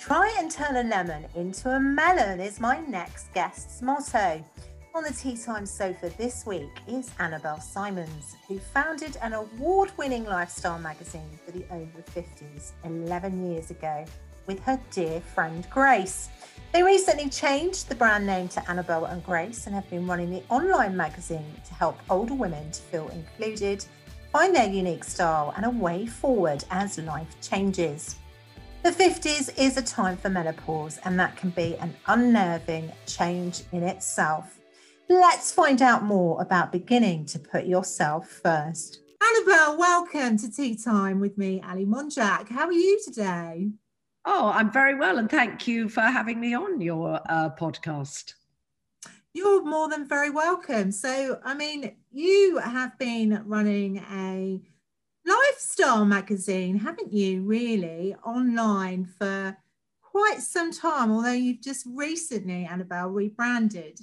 Try and turn a lemon into a melon is my next guest's motto. On the Tea Time sofa this week is Annabelle Simons, who founded an award winning lifestyle magazine for the over 50s 11 years ago with her dear friend Grace. They recently changed the brand name to Annabelle and Grace and have been running the online magazine to help older women to feel included, find their unique style, and a way forward as life changes. The 50s is a time for menopause, and that can be an unnerving change in itself. Let's find out more about beginning to put yourself first. Annabelle, welcome to Tea Time with me, Ali Monjak. How are you today? Oh, I'm very well, and thank you for having me on your uh, podcast. You're more than very welcome. So, I mean, you have been running a lifestyle magazine, haven't you, really, online for quite some time, although you've just recently, Annabelle, rebranded.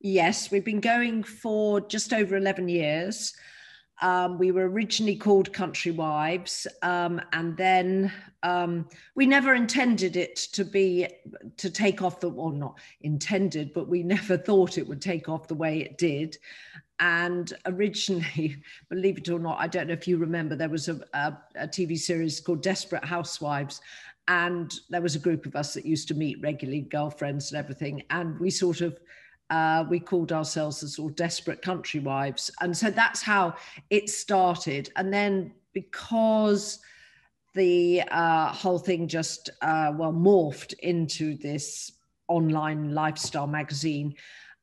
Yes, we've been going for just over 11 years. Um, we were originally called Country Wives, um, and then um, we never intended it to be to take off the well, not intended, but we never thought it would take off the way it did. And originally, believe it or not, I don't know if you remember, there was a, a, a, TV series called Desperate Housewives. And there was a group of us that used to meet regularly, girlfriends and everything. And we sort of, uh, we called ourselves the sort of desperate country wives. And so that's how it started. And then because the uh, whole thing just, uh, well, morphed into this online lifestyle magazine,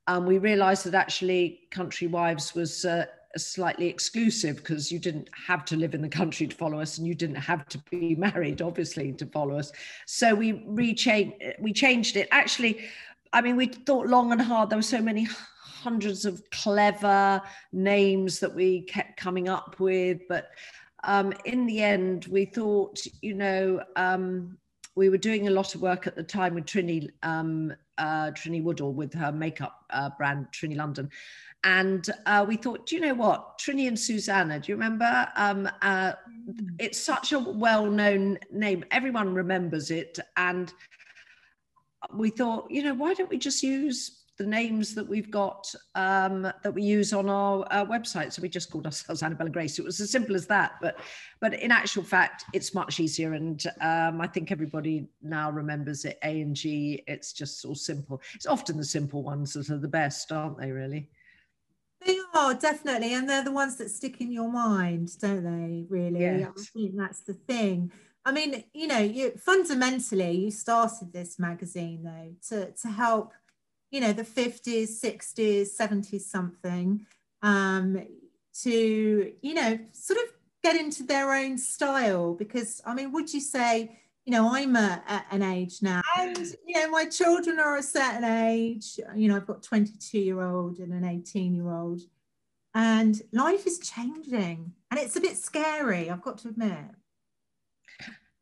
um, we realized that actually Country Wives was uh, slightly exclusive because you didn't have to live in the country to follow us and you didn't have to be married, obviously, to follow us. So we rechanged, we changed it. Actually, I mean, we thought long and hard. There were so many hundreds of clever names that we kept coming up with. But um, in the end, we thought, you know, um, we were doing a lot of work at the time with Trinny um, uh, Trinny Woodall with her makeup uh, brand, Trinny London. And uh, we thought, do you know what? Trinny and Susannah, do you remember? Um, uh, it's such a well known name, everyone remembers it. And we thought, you know, why don't we just use the names that we've got um, that we use on our uh, website. So we just called ourselves Annabelle and Grace. It was as simple as that. But but in actual fact, it's much easier. And um, I think everybody now remembers it. A and G. It's just so simple. It's often the simple ones that are the best, aren't they? Really. They are definitely, and they're the ones that stick in your mind, don't they? Really, yes. I think that's the thing. I mean, you know, you fundamentally you started this magazine though to to help you know, the 50s, 60s, 70s something um, to, you know, sort of get into their own style. Because, I mean, would you say, you know, I'm a, at an age now, and you know, my children are a certain age. You know, I've got 22 year old and an 18 year old, and life is changing, and it's a bit scary. I've got to admit.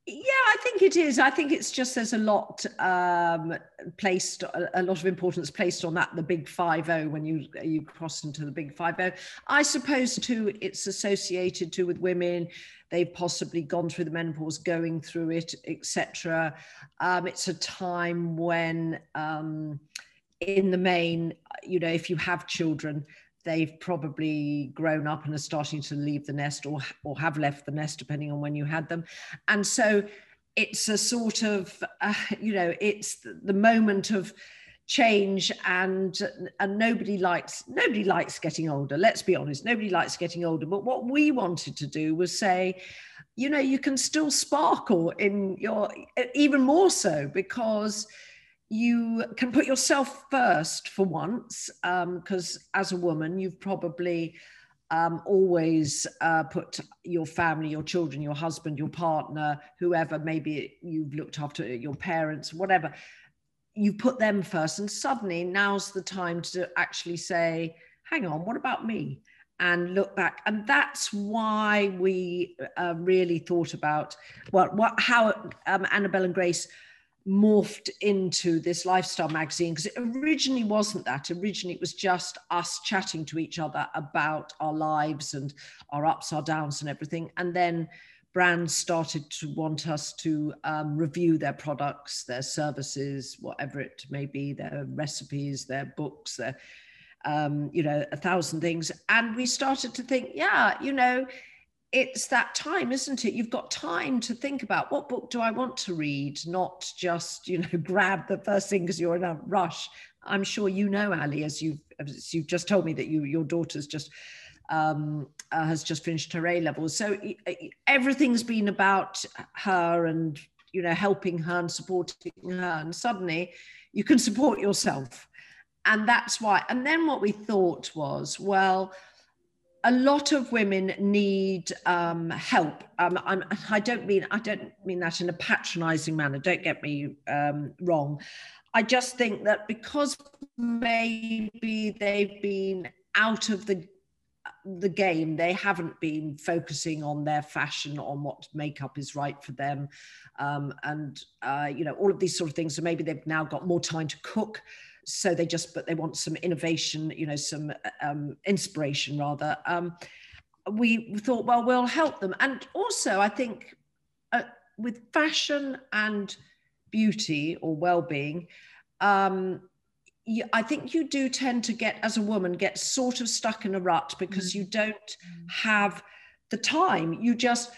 Yeah, I think it is. I think it's just there's a lot um, placed, a lot of importance placed on that, the big five zero when you you cross into the big five zero. I suppose too, it's associated too with women. They've possibly gone through the menopause, going through it, etc. Um, it's a time when, um, in the main, you know, if you have children, they've probably grown up and are starting to leave the nest or, or have left the nest, depending on when you had them. And so it's a sort of, uh, you know, it's the, moment of change and and nobody likes nobody likes getting older let's be honest nobody likes getting older but what we wanted to do was say you know you can still sparkle in your even more so because you can put yourself first for once, because um, as a woman, you've probably um, always uh, put your family, your children, your husband, your partner, whoever, maybe you've looked after your parents, whatever, you put them first. And suddenly now's the time to actually say, hang on, what about me? and look back and that's why we uh, really thought about well what how um, annabelle and grace morphed into this lifestyle magazine because it originally wasn't that. Originally, it was just us chatting to each other about our lives and our ups, our downs, and everything. And then brands started to want us to um, review their products, their services, whatever it may be, their recipes, their books, their, um, you know, a thousand things. And we started to think, yeah, you know, it's that time, isn't it? You've got time to think about what book do I want to read, not just, you know, grab the first thing because you're in a rush. I'm sure you know, Ali, as you've, as you've just told me that you, your daughter's just um, uh, has just finished her A levels. So everything's been about her and you know helping her and supporting her. And suddenly, you can support yourself, and that's why. And then what we thought was, well. A lot of women need um, help. Um, I don't mean I don't mean that in a patronising manner. Don't get me um, wrong. I just think that because maybe they've been out of the the game they haven't been focusing on their fashion on what makeup is right for them um, and uh, you know all of these sort of things so maybe they've now got more time to cook so they just but they want some innovation you know some um, inspiration rather um, we thought well we'll help them and also i think uh, with fashion and beauty or well-being um, you, I think you do tend to get, as a woman, get sort of stuck in a rut because mm. you don't have the time. You just,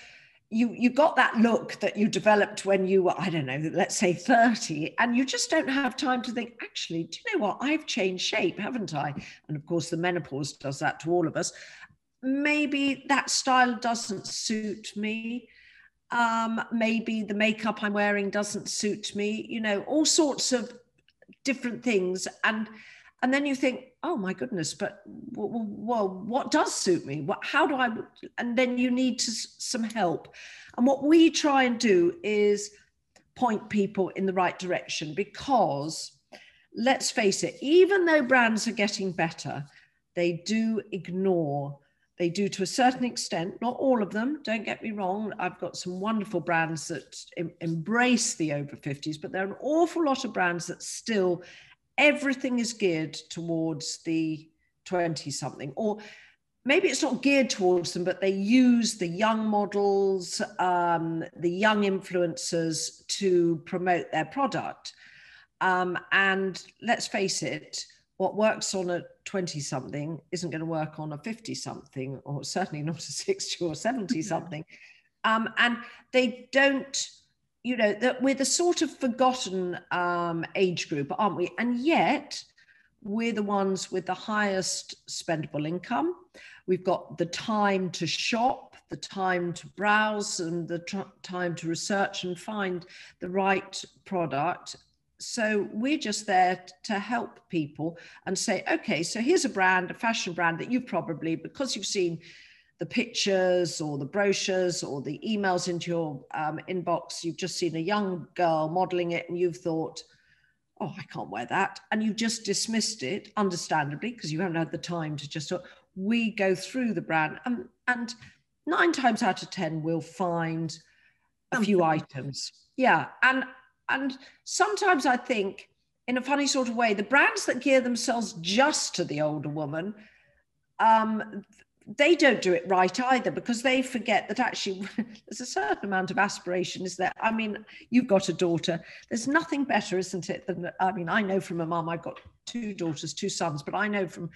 you you got that look that you developed when you were, I don't know, let's say 30, and you just don't have time to think, actually, do you know what? I've changed shape, haven't I? And of course, the menopause does that to all of us. Maybe that style doesn't suit me. Um, maybe the makeup I'm wearing doesn't suit me, you know, all sorts of different things and and then you think oh my goodness but well, what does suit me? What how do i and then you need to, some help. And what we try and do is point people in the right direction because let's face it even though brands are getting better they do ignore they do to a certain extent not all of them don't get me wrong i've got some wonderful brands that em- embrace the over 50s but there are an awful lot of brands that still everything is geared towards the 20 something or maybe it's not geared towards them but they use the young models um, the young influencers to promote their product. Um, and let's face it what works on a 20 something isn't going to work on a 50 something or certainly not a 60 or 70 something um, and they don't you know that we're the sort of forgotten um, age group aren't we? And yet we're the ones with the highest spendable income. We've got the time to shop the time to browse and the tr- time to research and find the right product. So we're just there to help people and say, okay, so here's a brand, a fashion brand that you've probably, because you've seen the pictures or the brochures or the emails into your um, inbox, you've just seen a young girl modeling it and you've thought, oh, I can't wear that. And you've just dismissed it, understandably, because you haven't had the time to just, we go through the brand and, and nine times out of 10, we'll find a few items. Yeah. And and sometimes I think, in a funny sort of way, the brands that gear themselves just to the older woman, um, they don't do it right either because they forget that actually there's a certain amount of aspiration, is there? I mean, you've got a daughter. There's nothing better, isn't it? Than I mean, I know from a mum, I've got two daughters, two sons, but I know from,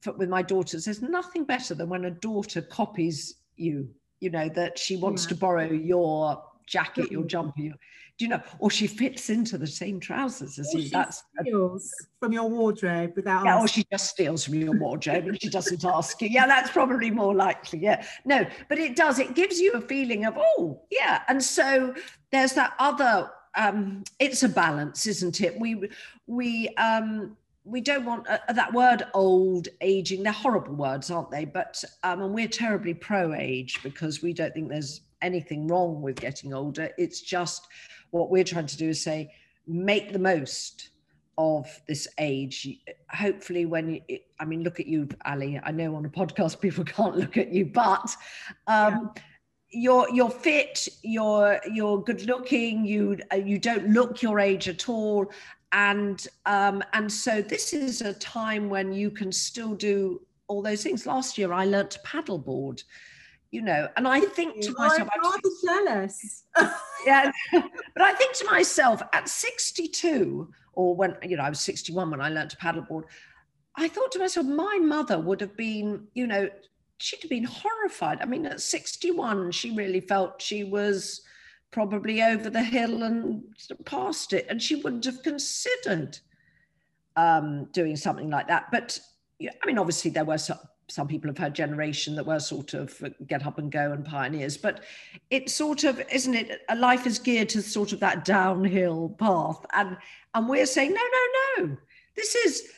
from with my daughters, there's nothing better than when a daughter copies you. You know that she wants yeah. to borrow your jacket, your jumper, your, do you know, or she fits into the same trousers as you. That's steals a, from your wardrobe without. Yeah, asking. or she just steals from your wardrobe and she doesn't ask you. Yeah, that's probably more likely. Yeah, no, but it does. It gives you a feeling of oh yeah, and so there's that other. Um, it's a balance, isn't it? We we um, we don't want uh, that word old aging they're horrible words aren't they but um, and we're terribly pro age because we don't think there's anything wrong with getting older it's just what we're trying to do is say, make the most of this age. Hopefully, when you, I mean, look at you, Ali. I know on a podcast people can't look at you, but um, yeah. you're you're fit, you're you're good looking. You you don't look your age at all, and um, and so this is a time when you can still do all those things. Last year, I learnt to paddleboard you know and i think to myself I'm rather jealous. yeah but i think to myself at 62 or when you know i was 61 when i learned to paddleboard i thought to myself my mother would have been you know she'd have been horrified i mean at 61 she really felt she was probably over the hill and past it and she wouldn't have considered um, doing something like that but i mean obviously there were some some people of her generation that were sort of get up and go and pioneers but it's sort of isn't it a life is geared to sort of that downhill path. And and we're saying no no no. This is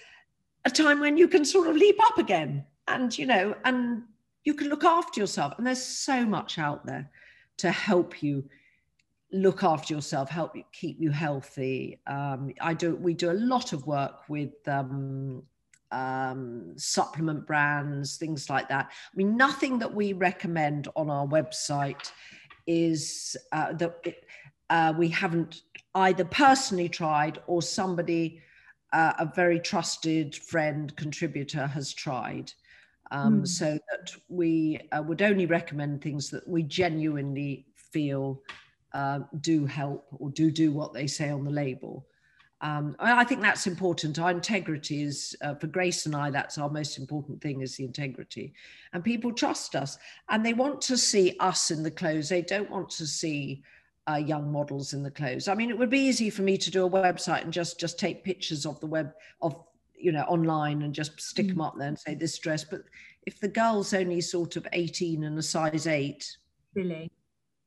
a time when you can sort of leap up again and you know and you can look after yourself. And there's so much out there to help you look after yourself help you keep you healthy. Um, i do we do a lot of work with um, um, supplement brands, things like that. I mean, nothing that we recommend on our website is uh, that it, uh, we haven't either personally tried or somebody, uh, a very trusted friend, contributor has tried. Um, mm. So that we uh, would only recommend things that we genuinely feel uh, do help or do do what they say on the label. Um, I think that's important. Our integrity is, uh, for Grace and I, that's our most important thing is the integrity. And people trust us and they want to see us in the clothes. They don't want to see uh, young models in the clothes. I mean, it would be easy for me to do a website and just just take pictures of the web of you know online and just stick mm. them up there and say this dress. But if the girl's only sort of 18 and a size eight, really,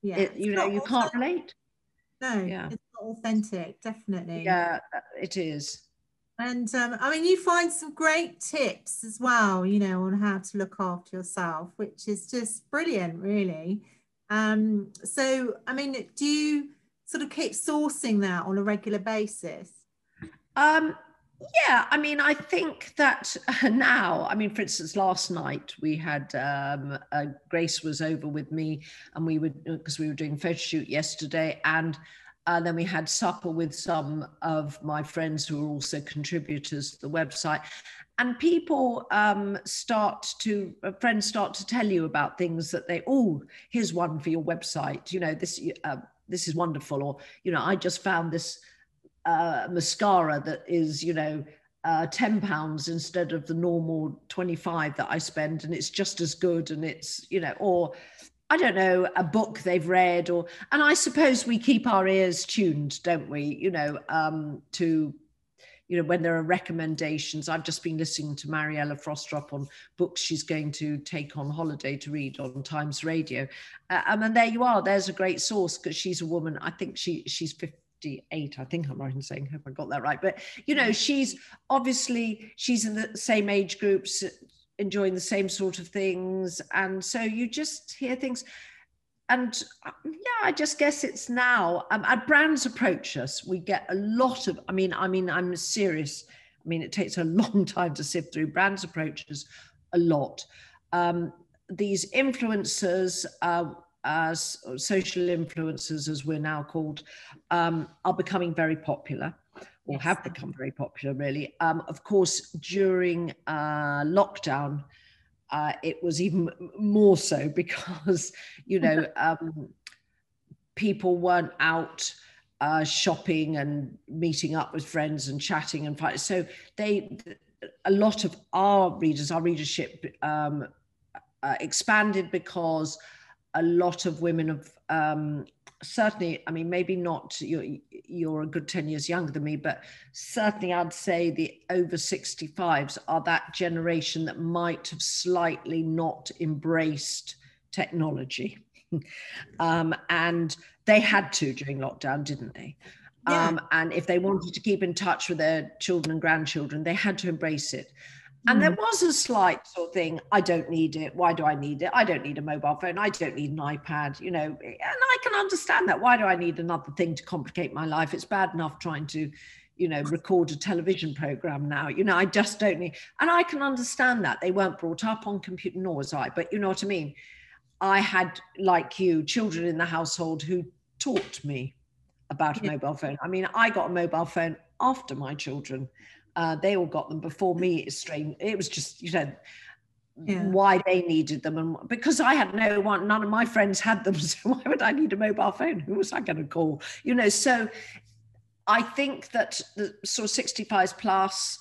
yeah, it, you know, you can't relate. No, yeah authentic, definitely. Yeah, it is. And um, I mean, you find some great tips as well, you know, on how to look after yourself, which is just brilliant, really. Um, so, I mean, do you sort of keep sourcing that on a regular basis? Um, yeah, I mean, I think that now, I mean, for instance, last night we had um, uh, Grace was over with me, and we would because we were doing photo shoot yesterday, and and then we had supper with some of my friends who are also contributors to the website. And people um, start to, uh, friends start to tell you about things that they, oh, here's one for your website. You know, this, uh, this is wonderful. Or, you know, I just found this uh, mascara that is, you know, uh, 10 pounds instead of the normal 25 that I spend and it's just as good and it's you know or I don't know, a book they've read, or and I suppose we keep our ears tuned, don't we? You know, um, to you know when there are recommendations. I've just been listening to Mariella Frostrup on books she's going to take on holiday to read on Times Radio, uh, and then there you are. There's a great source because she's a woman. I think she she's 58 i think i'm right in saying hope i got that right but you know she's obviously she's in the same age groups enjoying the same sort of things. And so you just hear things. And uh, yeah i just guess it's now um, our brands approach us. We get a lot of i mean i mean i'm serious. I mean it takes a long time to sift through. Brands approaches a lot. Um, these influencers uh, as social influencers as we're now called um, are becoming very popular or have become very popular, really. Um, of course, during uh, lockdown, uh, it was even more so because, you know, um, people weren't out uh, shopping and meeting up with friends and chatting and fighting. So they, a lot of our readers, our readership um, uh, expanded because a lot of women have um, certainly, I mean, maybe not, you're, you're a good 10 years younger than me, but certainly I'd say the over 65s are that generation that might have slightly not embraced technology. um, and they had to during lockdown, didn't they? Yeah. Um, and if they wanted to keep in touch with their children and grandchildren, they had to embrace it. And there mm. was a slight sort of thing, I don't need it. Why do I need it? I don't need a mobile phone. I don't need an iPad, you know. And I can understand that. Why do I need another thing to complicate my life? It's bad enough trying to, you know, record a television program now. You know, I just don't need. And I can understand that. They weren't brought up on computer, nor was I. But you know what I mean? I had, like you, children in the household who taught me about a mobile phone. I mean, I got a mobile phone after my children uh, they all got them before me. It's strange. It was just, you know, yeah. why they needed them and because i had no one none of my friends had them so why would i need a mobile phone who was i going to call you know so i think that the sort of 65 plus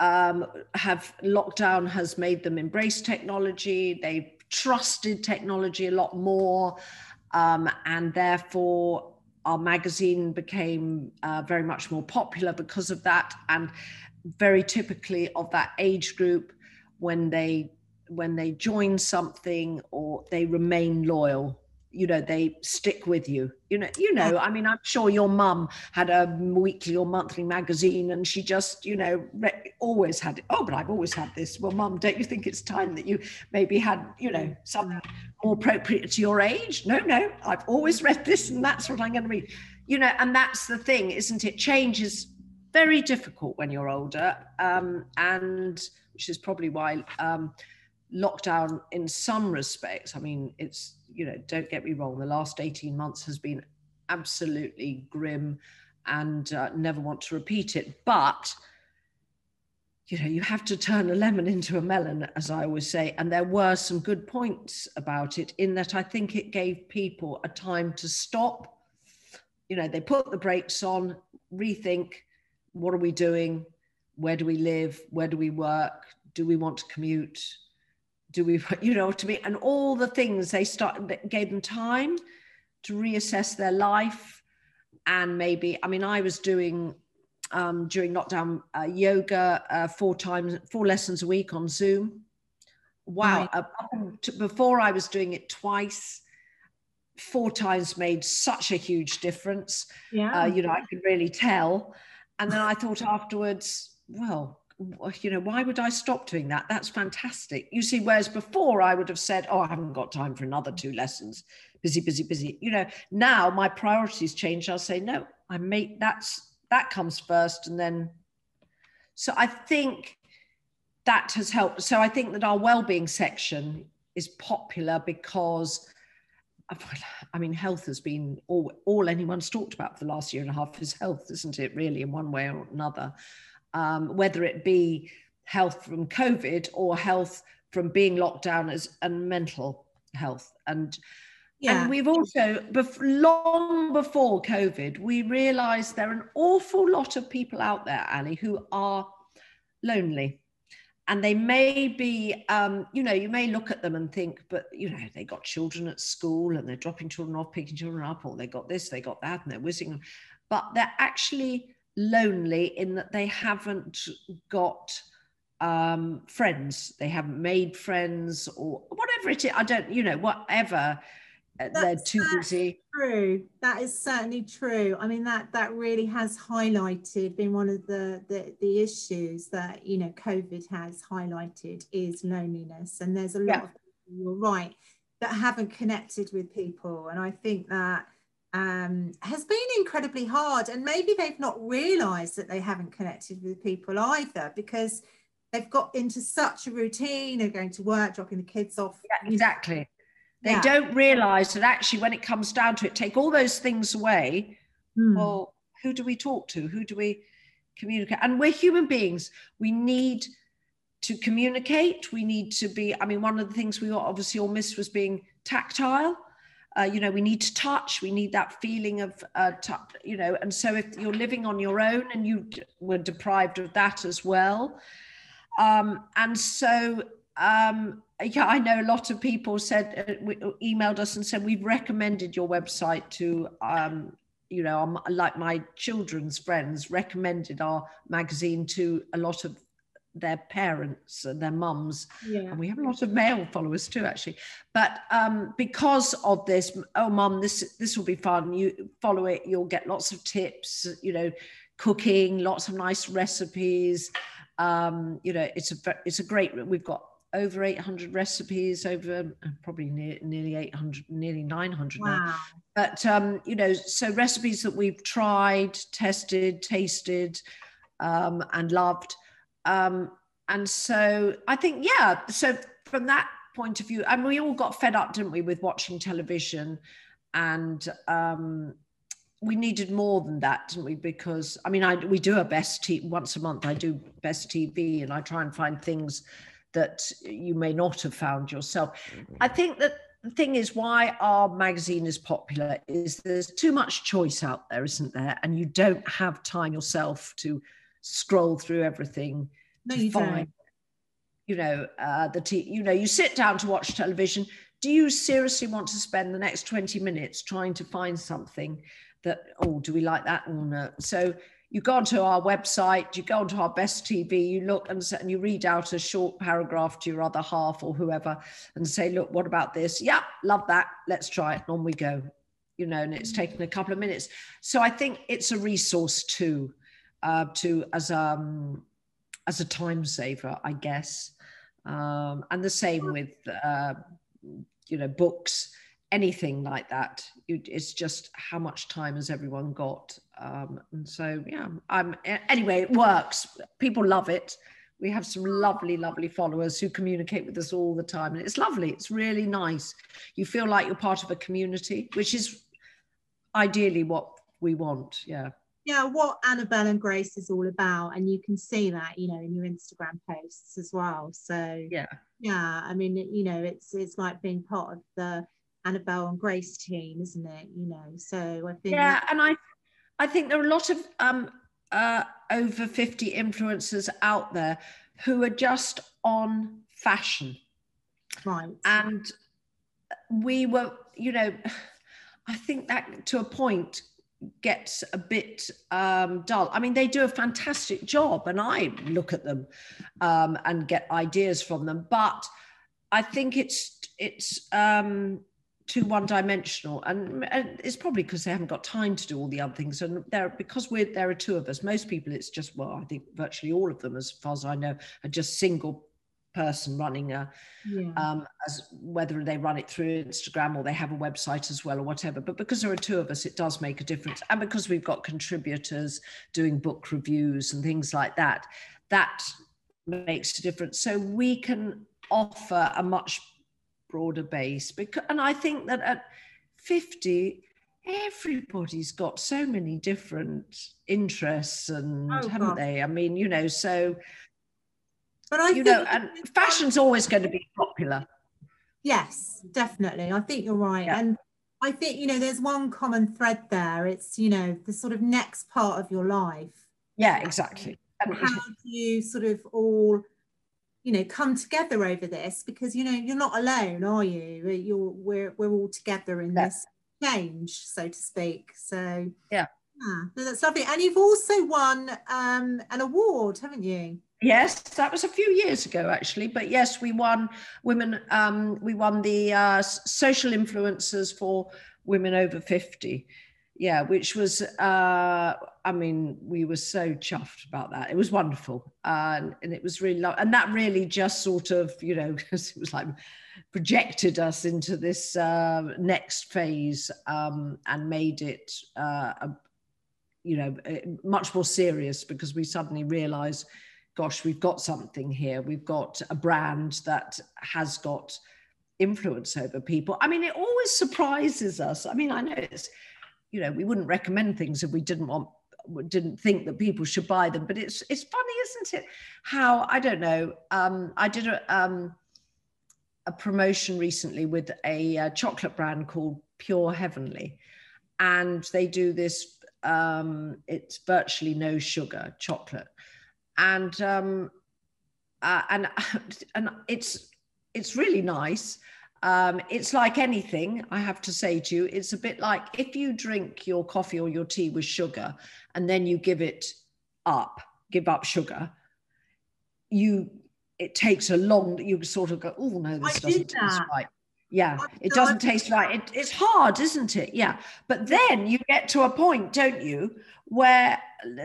um, have lockdown has made them embrace technology they've trusted technology a lot more um, and therefore our magazine became uh, very much more popular because of that. And very typically of that age group when they when they join something or they remain loyal you know they stick with you. You know you know i mean i'm sure your mum had a weekly or monthly magazine and she just you know re- always had it. Oh but i've always had this. Well mum don't you think it's time that you maybe had you know something more appropriate to your age? No no i've always read this and that's what i'm going to read. You know and that's the thing isn't it? Change is very difficult when you're older um, and which is probably why um, lockdown in some respects. I mean it's you know don't get me wrong the last 18 months has been absolutely grim and uh, never want to repeat it. But you know you have to turn a lemon into a melon as i always say. And there were some good points about it in that i think it gave people a time to stop. You know they put the brakes on rethink what are we doing? Where do we live? Where do we work? Do we want to commute do we you know to me and all the things they start that gave them time to reassess their life. And maybe i mean i was doing um, during lockdown uh, yoga uh, four times four lessons a week on zoom. Wow right. uh, before i was doing it twice four times made such a huge difference. Yeah. Uh, you know i could really tell. And then i thought afterwards well you know, why would I stop doing that? That's fantastic. You see, whereas before I would have said, oh, I haven't got time for another two lessons, busy, busy, busy. You know, now my priorities change. I'll say, no, I make that's that comes first. And then, so I think that has helped. So I think that our well-being section is popular because I mean, health has been all, all anyone's talked about for the last year and a half is health, isn't it, really, in one way or another? Um, whether it be health from COVID or health from being locked down as and mental health. And yeah. and we've also bef- long before COVID, we realised there are an awful lot of people out there, Ali, who are lonely. And they may be, um, you know, you may look at them and think, but you know, they got children at school and they're dropping children off, picking children up, or they got this, they got that, and they're whizzing. But they're actually lonely in that they haven't got um, friends, they haven't made friends, or whatever it is. I don't, you know, whatever. Uh, That's they're too busy. True. That is certainly true. I mean, that that really has highlighted been one of the, the the issues that you know COVID has highlighted is loneliness, and there's a lot yeah. of people, you're right that haven't connected with people, and I think that um, has been incredibly hard. And maybe they've not realized that they haven't connected with people either because they've got into such a routine of going to work, dropping the kids off. Yeah, exactly. They yeah. don't realize that actually, when it comes down to it, take all those things away. Hmm. Well, who do we talk to? Who do we communicate? And we're human beings. We need to communicate. We need to be, I mean, one of the things we obviously all missed was being tactile uh, you know, we need to touch, we need that feeling of, uh, you know, and so if you're living on your own and you were deprived of that as well. Um, and so, um, yeah, I know a lot of people said, uh, emailed us and said, we've recommended your website to, um, you know, like my children's friends recommended our magazine to a lot of their parents and their mums. Yeah. And we have a lot of male followers too, actually. But um, because of this, oh, mum, this this will be fun. You follow it, you'll get lots of tips. You know, cooking, lots of nice recipes. Um, you know, it's a it's a great. We've got over 800 recipes, over uh, probably near, nearly 800, nearly 900 wow. now. But um, you know, so recipes that we've tried, tested, tasted, um, and loved um, and so I think, yeah, so from that point of view, and we all got fed up, didn't we, with watching television and um, we needed more than that, didn't we? Because I mean, I we do a best t- once a month. I do best TV, and I try and find things that you may not have found yourself. I think that the thing is why our magazine is popular is there's too much choice out there, isn't there? And you don't have time yourself to scroll through everything. No, you find, don't. You know, uh, the t- you know, you sit down to watch television. Do you seriously want to spend the next 20 minutes trying to find something that, oh, do we like that or no? So you go onto our website, you go onto our best TV, you look and, and you read out a short paragraph to your other half or whoever and say, look, what about this? Yeah, love that. Let's try it. And on we go. You know, and it's taken a couple of minutes. So I think it's a resource too, uh, to as um as a time saver, I guess. Um, and the same with uh, you know books anything like that. It's just how much time has everyone got? Um, and so, yeah, I'm, anyway, it works. People love it. We have some lovely, lovely followers who communicate with us all the time. And it's lovely. It's really nice. You feel like you're part of a community, which is ideally what we want. Yeah. Yeah, what Annabelle and Grace is all about. And you can see that, you know, in your Instagram posts as well. So yeah. Yeah. I mean, you know, it's it's like being part of the Annabelle and Grace team, isn't it? You know, so I think yeah, and I I think there are a lot of um, uh, over fifty influencers out there who are just on fashion, right? And we were, you know, I think that to a point gets a bit um, dull. I mean, they do a fantastic job, and I look at them um, and get ideas from them, but I think it's it's um, too one dimensional and, and, it's probably because they haven't got time to do all the other things and there because we're there are two of us most people it's just well i think virtually all of them as far as i know are just single person running a yeah. um, as whether they run it through instagram or they have a website as well or whatever but because there are two of us it does make a difference and because we've got contributors doing book reviews and things like that that makes a difference so we can offer a much broader base because and i think that at 50 everybody's got so many different interests and oh, haven't God. they i mean you know so but i you know and fashion's always going to be popular. Yes definitely. I think you're right. Yeah. and i think you know there's one common thread there. It's you know the sort of next part of your life. Yeah exactly. And how do you sort of all you know come together over this? Because you know you're not alone are you? You're we're we're all together in yeah. this change so to speak. So yeah. yeah that's lovely. And you've also won um an award haven't you yes that was a few years ago actually but yes we won women um we won the uh, social influencers for women over 50 yeah, which was, uh, I mean, we were so chuffed about that. It was wonderful. Uh, and, and it was really, lo- and that really just sort of, you know, it was like projected us into this uh, next phase um, and made it, uh, a, you know, much more serious because we suddenly realized, gosh, we've got something here. We've got a brand that has got influence over people. I mean, it always surprises us. I mean, I know it's, you know, we wouldn't recommend things if we didn't want didn't think that people should buy them. But it's it's funny, isn't it? How I don't know. Um, I did a um, a promotion recently with a, a, chocolate brand called Pure Heavenly, and they do this. Um, it's virtually no sugar chocolate, and um, uh, and and it's it's really nice. Um, it's like anything, I have to say to you, it's a bit like if you drink your coffee or your tea with sugar and then you give it up, give up sugar, you it takes a long you sort of go, oh no, this I doesn't taste right. Yeah, it doesn't taste right. It, it's hard, isn't it? Yeah. But then you get to a point, don't you, where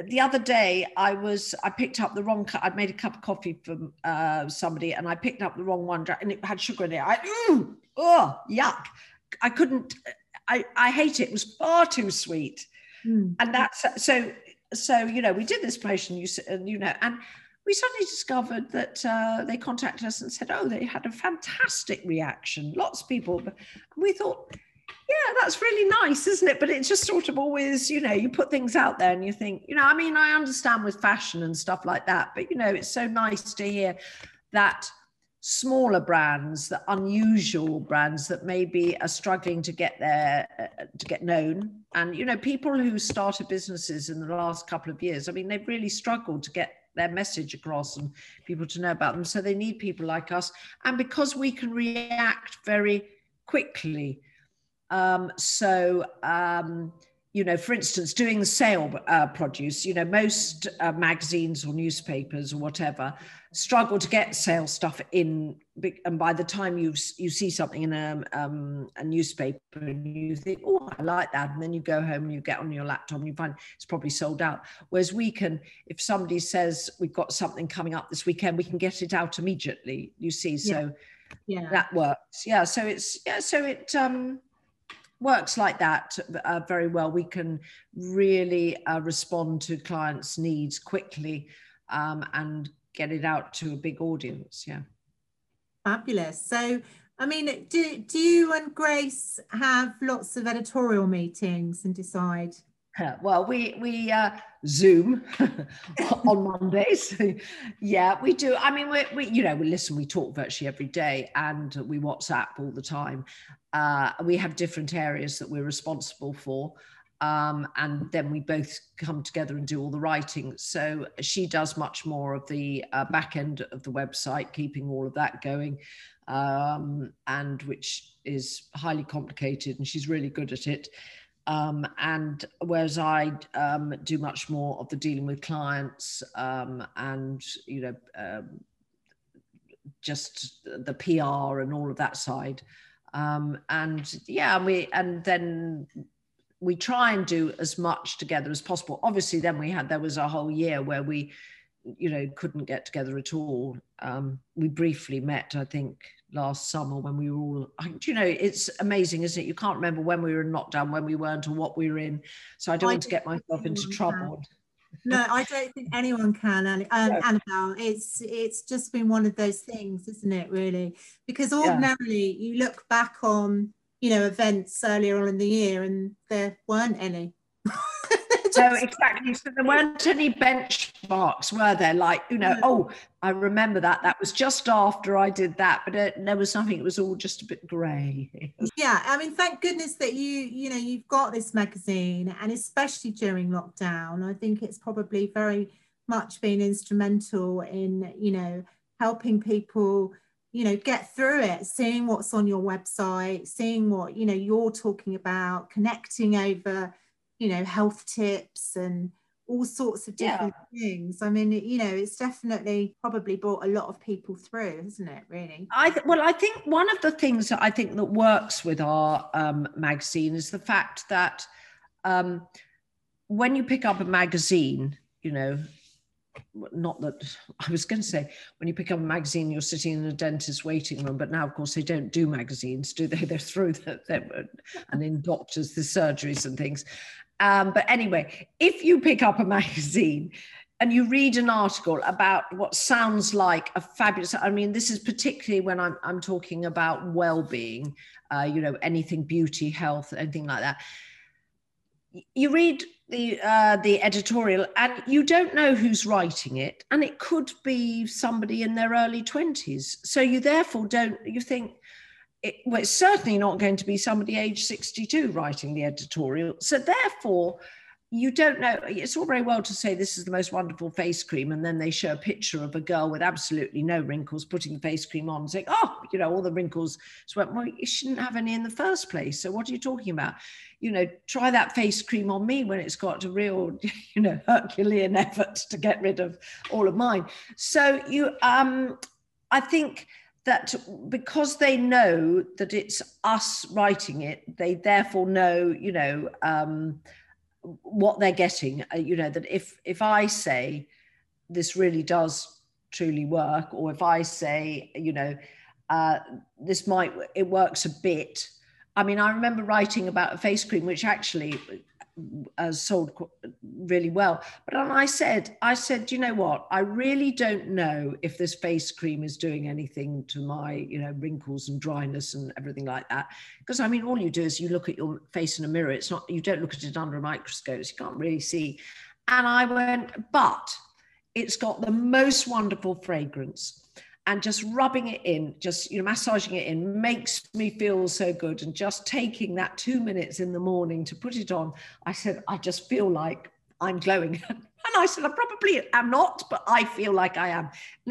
the other day I was, I picked up the wrong, cup. I'd made a cup of coffee for uh, somebody and I picked up the wrong one and it had sugar in it. I, mm, oh, yuck. I couldn't, I, I hate it. It was far too sweet. Mm. And that's, so, so, you know, we did this promotion, you, and, you know, and we suddenly discovered that uh, they contacted us and said, oh, they had a fantastic reaction. Lots of people. we thought, yeah, that's really nice, isn't it? But it's just sort of always, you know, you put things out there and you think, you know, I mean, I understand with fashion and stuff like that, but, you know, it's so nice to hear that smaller brands, the unusual brands that maybe are struggling to get there, uh, to get known. And, you know, people who started businesses in the last couple of years, I mean, they've really struggled to get their message across and people to know about them. So they need people like us. And because we can react very quickly. Um, so, um, you know, for instance, doing sale uh, produce, you know, most uh, magazines or newspapers or whatever struggle to get sale stuff in. And by the time you you see something in a, um, a newspaper and you think, oh, I like that. And then you go home and you get on your laptop and you find it's probably sold out. Whereas we can, if somebody says we've got something coming up this weekend, we can get it out immediately, you see. So yeah. yeah. that works. Yeah. So it's, yeah, so it, um, works like that uh, very well. We can really uh, respond to clients' needs quickly um, and get it out to a big audience. Yeah. Fabulous. So, I mean, do, do you and Grace have lots of editorial meetings and decide? Well, we we uh, Zoom on Mondays. yeah, we do. I mean, we we you know we listen. We talk virtually every day, and we WhatsApp all the time. Uh, we have different areas that we're responsible for. Um, and then we both come together and do all the writing. So she does much more of the uh, back end of the website, keeping all of that going, um, and which is highly complicated, and she's really good at it. Um, and whereas I um, do much more of the dealing with clients um, and you know um, just the PR and all of that side. And yeah, we and then we try and do as much together as possible. Obviously, then we had there was a whole year where we, you know, couldn't get together at all. Um, we briefly met, I think, last summer when we were all. You know, it's amazing, isn't it? You can't remember when we were in lockdown, when we weren't, or what we were in. So I don't I want to get myself into trouble no, I don't think anyone can, um, Annabelle. It's it's just been one of those things, isn't it? Really, because ordinarily yeah. you look back on you know events earlier on in the year, and there weren't any. No, exactly. So there weren't any benchmarks, were there? Like, you know, oh, I remember that. That was just after I did that, but it, there was something. It was all just a bit grey. yeah, I mean, thank goodness that you, you know, you've got this magazine, and especially during lockdown, I think it's probably very much been instrumental in, you know, helping people you know get through it seeing what's on your website seeing what you know you're talking about connecting over you know health tips and all sorts of different yeah. things i mean you know it's definitely probably brought a lot of people through isn't it really i th- well i think one of the things that i think that works with our um, magazine is the fact that um, when you pick up a magazine you know not that I was going to say when you pick up a magazine, you're sitting in a dentist's waiting room, but now, of course, they don't do magazines, do they? They're through the, and in doctors, the surgeries and things. Um, but anyway, if you pick up a magazine and you read an article about what sounds like a fabulous, I mean, this is particularly when I'm, I'm talking about well being, uh, you know, anything beauty, health, anything like that. You read the uh, the editorial and you don't know who's writing it and it could be somebody in their early 20s so you therefore don't you think it, well, it's certainly not going to be somebody age 62 writing the editorial. So therefore, you don't know. It's all very well to say this is the most wonderful face cream, and then they show a picture of a girl with absolutely no wrinkles putting the face cream on, saying, "Oh, you know, all the wrinkles." So, well, you shouldn't have any in the first place. So, what are you talking about? You know, try that face cream on me when it's got a real, you know, Herculean effort to get rid of all of mine. So, you, um, I think that because they know that it's us writing it, they therefore know, you know, um, what they're getting. Uh, you know that if if I say this really does truly work, or if I say, you know, uh, this might it works a bit. I mean, I remember writing about a face cream, which actually uh, sold really well. But I said, I said, you know what? I really don't know if this face cream is doing anything to my, you know, wrinkles and dryness and everything like that. Because I mean, all you do is you look at your face in a mirror. It's not, you don't look at it under a microscope. So you can't really see. And I went, but it's got the most wonderful fragrance and just rubbing it in, just you know, massaging it in makes me feel so good. And just taking that two minutes in the morning to put it on, I said, I just feel like I'm glowing. and I said, I probably am not, but I feel like I am.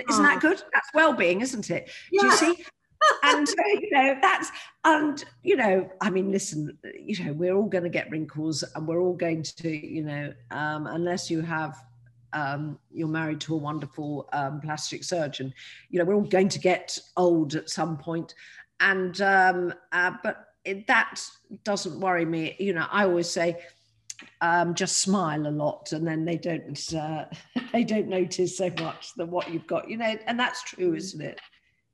Isn't that good? That's well-being, isn't it? Yeah. Do you see? and you know that's and you know i mean listen you know we're all going to get wrinkles and we're all going to you know um, unless you have um, you're married to a wonderful um, plastic surgeon. You know, we're all going to get old at some point, and um, uh, but it, that doesn't worry me. You know, I always say. Um, just smile a lot, and then they don't uh, they don't notice so much that what you've got, you know, and that's true, isn't it?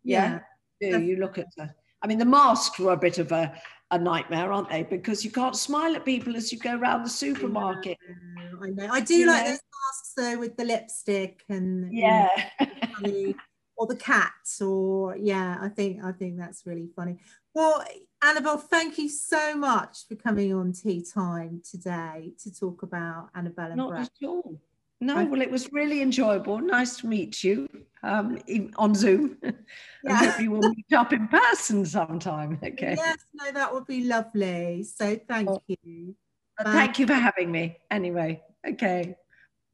Yeah, yeah. you look at the. I mean, the masks were a bit of a a nightmare, aren't they? Because you can't smile at people as you go around the supermarket. Know. I, know. I do you like know? those masks though with the lipstick and yeah, or the cats, or yeah. I think I think that's really funny. Well, Annabelle, thank you so much for coming on Tea Time today to talk about Annabelle and Not Brett. at all. No, well, it was really enjoyable. Nice to meet you um, on Zoom. Yeah. I hope you will meet up in person sometime. Okay. Yes, no, that would be lovely. So thank oh. you. Thank you for having me. Anyway, okay.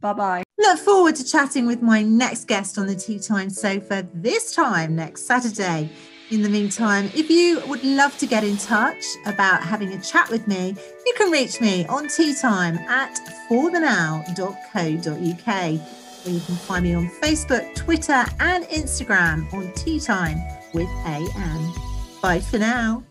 Bye bye. Look forward to chatting with my next guest on the Tea Time sofa this time next Saturday. In the meantime, if you would love to get in touch about having a chat with me, you can reach me on teatime at forthenow.co.uk. Or you can find me on Facebook, Twitter, and Instagram on Tea Time with AM. Bye for now.